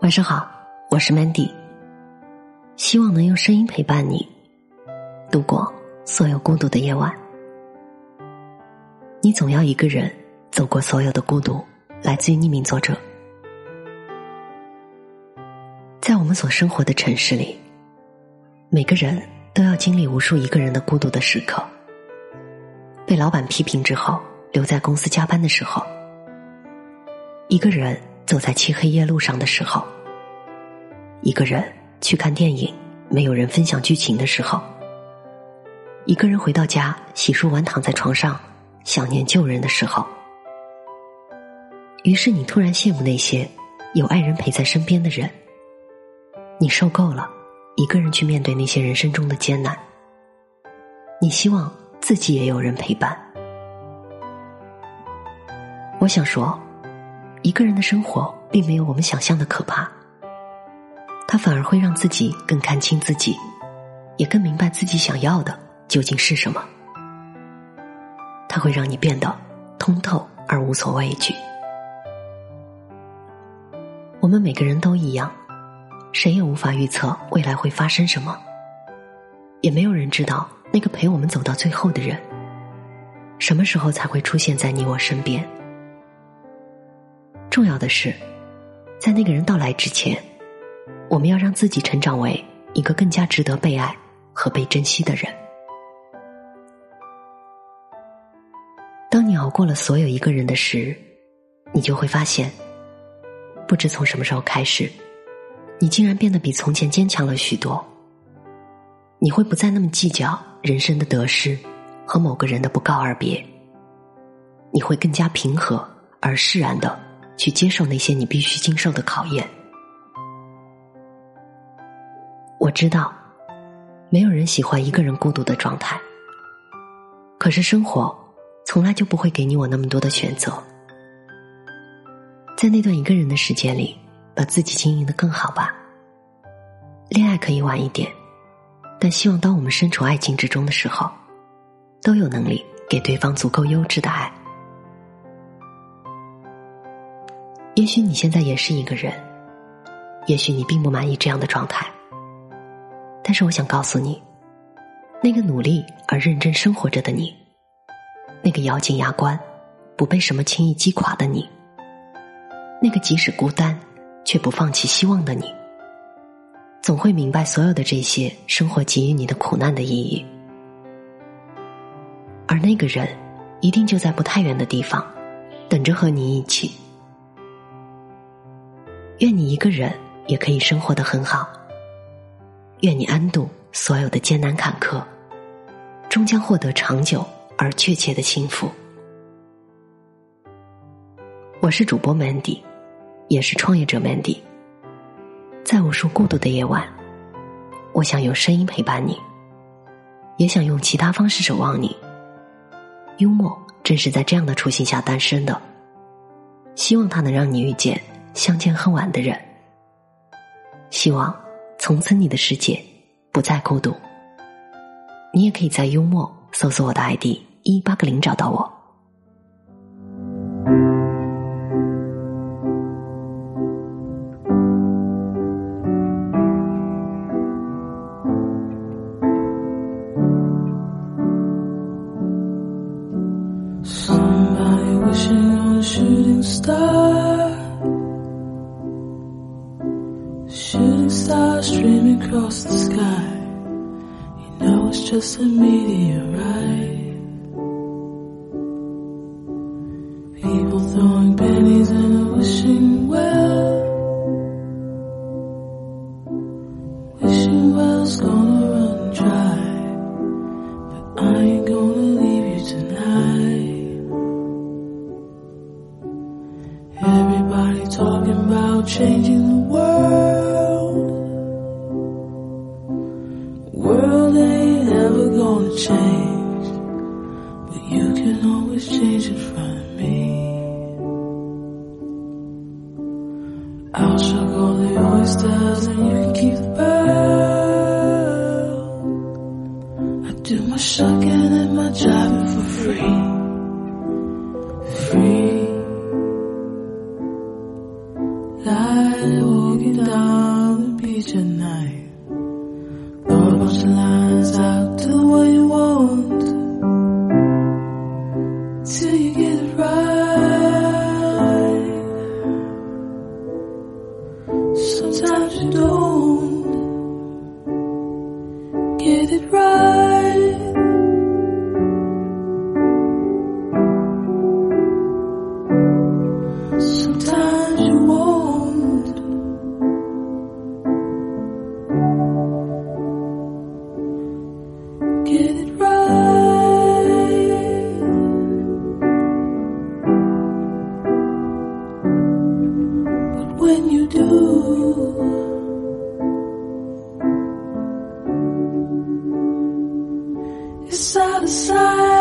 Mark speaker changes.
Speaker 1: 晚上好，我是 Mandy。希望能用声音陪伴你度过所有孤独的夜晚。你总要一个人走过所有的孤独。来自于匿名作者。在我们所生活的城市里，每个人都要经历无数一个人的孤独的时刻。被老板批评之后，留在公司加班的时候。一个人走在漆黑夜路上的时候，一个人去看电影，没有人分享剧情的时候，一个人回到家洗漱完躺在床上想念旧人的时候，于是你突然羡慕那些有爱人陪在身边的人，你受够了一个人去面对那些人生中的艰难，你希望自己也有人陪伴。我想说。一个人的生活并没有我们想象的可怕，他反而会让自己更看清自己，也更明白自己想要的究竟是什么。他会让你变得通透而无所畏惧。我们每个人都一样，谁也无法预测未来会发生什么，也没有人知道那个陪我们走到最后的人，什么时候才会出现在你我身边。重要的是，在那个人到来之前，我们要让自己成长为一个更加值得被爱和被珍惜的人。当你熬过了所有一个人的时，你就会发现，不知从什么时候开始，你竟然变得比从前坚强了许多。你会不再那么计较人生的得失和某个人的不告而别，你会更加平和而释然的。去接受那些你必须经受的考验。知道，没有人喜欢一个人孤独的状态。可是生活从来就不会给你我那么多的选择。在那段一个人的时间里，把自己经营的更好吧。恋爱可以晚一点，但希望当我们身处爱情之中的时候，都有能力给对方足够优质的爱。也许你现在也是一个人，也许你并不满意这样的状态，但是我想告诉你，那个努力而认真生活着的你，那个咬紧牙关不被什么轻易击垮的你，那个即使孤单却不放弃希望的你，总会明白所有的这些生活给予你的苦难的意义，而那个人一定就在不太远的地方，等着和你一起。愿你一个人也可以生活的很好。愿你安度所有的艰难坎坷，终将获得长久而确切的幸福。我是主播 Mandy，也是创业者 Mandy。在无数孤独的夜晚，我想用声音陪伴你，也想用其他方式守望你。幽默正是在这样的初心下诞生的，希望它能让你遇见。相见恨晚的人，希望从此你的世界不再孤独。你也可以在幽默搜索我的 ID 一八个零找到我。
Speaker 2: Across the sky. You know it's just a meteorite. People throwing pennies in a wishing well. Wishing well's gonna run dry. But I ain't gonna leave you tonight. Everybody talking about changing the world. world ever gonna change, but you can always change in front of me. I'll shuck all the oysters and you can keep the pearl. I do my shucking and my jiving for free, free. Like walking down the beach at night. Draw a bunch to what you want. Till you get it right. Sometimes you don't it's out of sight.